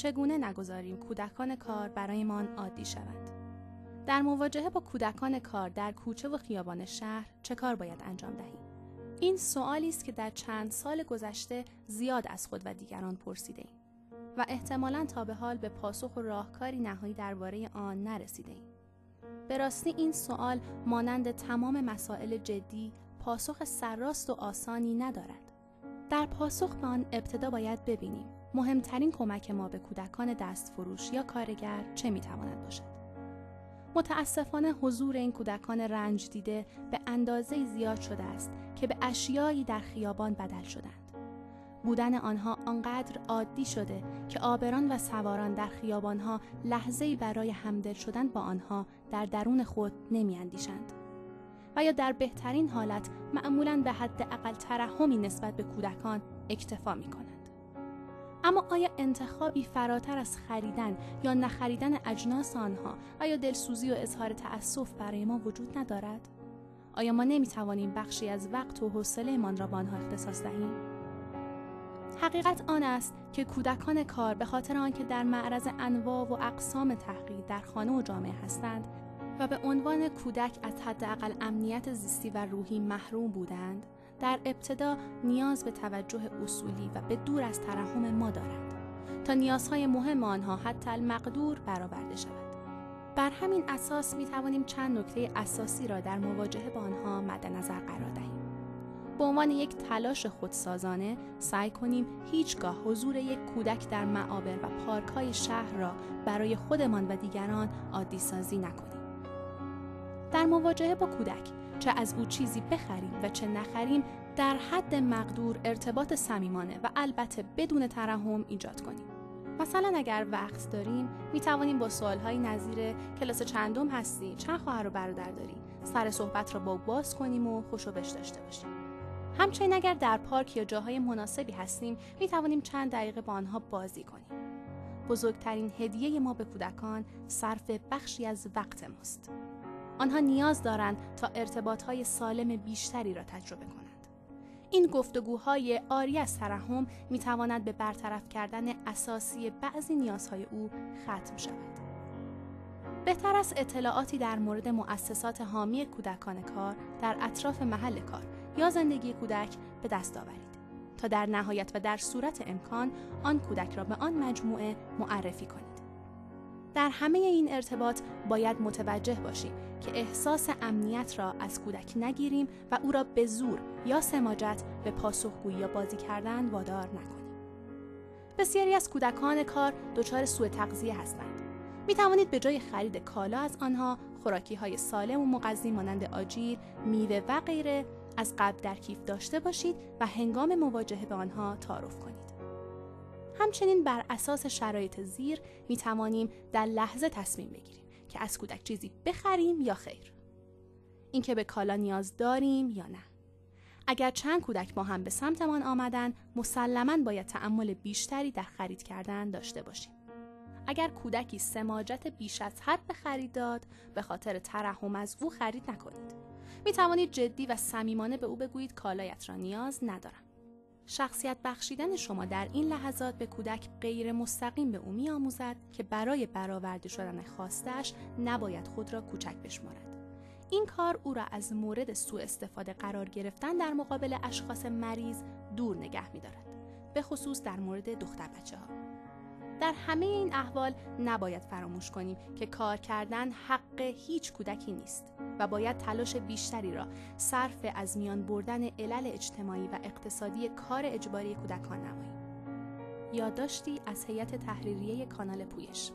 چگونه نگذاریم کودکان کار برایمان عادی شوند در مواجهه با کودکان کار در کوچه و خیابان شهر چه کار باید انجام دهیم این سوالی است که در چند سال گذشته زیاد از خود و دیگران پرسیده ایم و احتمالا تا به حال به پاسخ و راهکاری نهایی درباره آن نرسیده ایم. به راستی این سوال مانند تمام مسائل جدی پاسخ سرراست و آسانی ندارد. در پاسخ به آن ابتدا باید ببینیم مهمترین کمک ما به کودکان دستفروش یا کارگر چه می‌تواند باشد. متاسفانه حضور این کودکان رنج دیده به اندازه زیاد شده است که به اشیایی در خیابان بدل شدند. بودن آنها آنقدر عادی شده که آبران و سواران در خیابانها لحظه برای همدل شدن با آنها در درون خود نمیاندیشند. و یا در بهترین حالت معمولا به حد اقل ترحمی نسبت به کودکان اکتفا می کنند. اما آیا انتخابی فراتر از خریدن یا نخریدن اجناس آنها و یا دلسوزی و اظهار تأسف برای ما وجود ندارد؟ آیا ما نمی توانیم بخشی از وقت و حوصلهمان را به آنها اختصاص دهیم؟ حقیقت آن است که کودکان کار به خاطر آنکه در معرض انواع و اقسام تحقیر در خانه و جامعه هستند و به عنوان کودک از حداقل امنیت زیستی و روحی محروم بودند در ابتدا نیاز به توجه اصولی و به دور از ترحم ما دارند تا نیازهای مهم آنها حتی المقدور برآورده شود بر همین اساس می توانیم چند نکته اساسی را در مواجهه با آنها مد نظر قرار دهیم به عنوان یک تلاش خودسازانه سعی کنیم هیچگاه حضور یک کودک در معابر و پارک های شهر را برای خودمان و دیگران عادی سازی نکنیم. در مواجهه با کودک چه از او چیزی بخریم و چه نخریم در حد مقدور ارتباط صمیمانه و البته بدون ترحم ایجاد کنیم. مثلا اگر وقت داریم می توانیم با های نظیر کلاس چندم هستی چند خواهر و برادر داری سر صحبت را با باز کنیم و خوشو داشته باشیم. همچنین اگر در پارک یا جاهای مناسبی هستیم می توانیم چند دقیقه با آنها بازی کنیم. بزرگترین هدیه ما به کودکان صرف بخشی از وقت ماست. آنها نیاز دارند تا ارتباطهای سالم بیشتری را تجربه کنند این گفتگوهای آری از ترحم می تواند به برطرف کردن اساسی بعضی نیازهای او ختم شود بهتر است اطلاعاتی در مورد مؤسسات حامی کودکان کار در اطراف محل کار یا زندگی کودک به دست آورید تا در نهایت و در صورت امکان آن کودک را به آن مجموعه معرفی کنید. در همه این ارتباط باید متوجه باشیم که احساس امنیت را از کودک نگیریم و او را به زور یا سماجت به پاسخگویی یا بازی کردن وادار نکنیم. بسیاری از کودکان کار دچار سوء تغذیه هستند. می توانید به جای خرید کالا از آنها خوراکی های سالم و مغذی مانند آجیر، میوه و غیره از قبل در کیف داشته باشید و هنگام مواجهه به آنها تعارف کنید. همچنین بر اساس شرایط زیر می توانیم در لحظه تصمیم بگیریم که از کودک چیزی بخریم یا خیر. اینکه به کالا نیاز داریم یا نه. اگر چند کودک با هم به سمتمان آمدن مسلما باید تعمل بیشتری در خرید کردن داشته باشیم. اگر کودکی سماجت بیش از حد به خرید داد به خاطر ترحم از او خرید نکنید. می توانید جدی و صمیمانه به او بگویید کالایت را نیاز ندارم. شخصیت بخشیدن شما در این لحظات به کودک غیر مستقیم به او می آموزد که برای برآورده شدن خواستش نباید خود را کوچک بشمارد. این کار او را از مورد سوء استفاده قرار گرفتن در مقابل اشخاص مریض دور نگه می دارد. به خصوص در مورد دختر بچه ها. در همه این احوال نباید فراموش کنیم که کار کردن حق هیچ کودکی نیست و باید تلاش بیشتری را صرف از میان بردن علل اجتماعی و اقتصادی کار اجباری کودکان نماییم. یادداشتی از هیئت تحریریه کانال پویش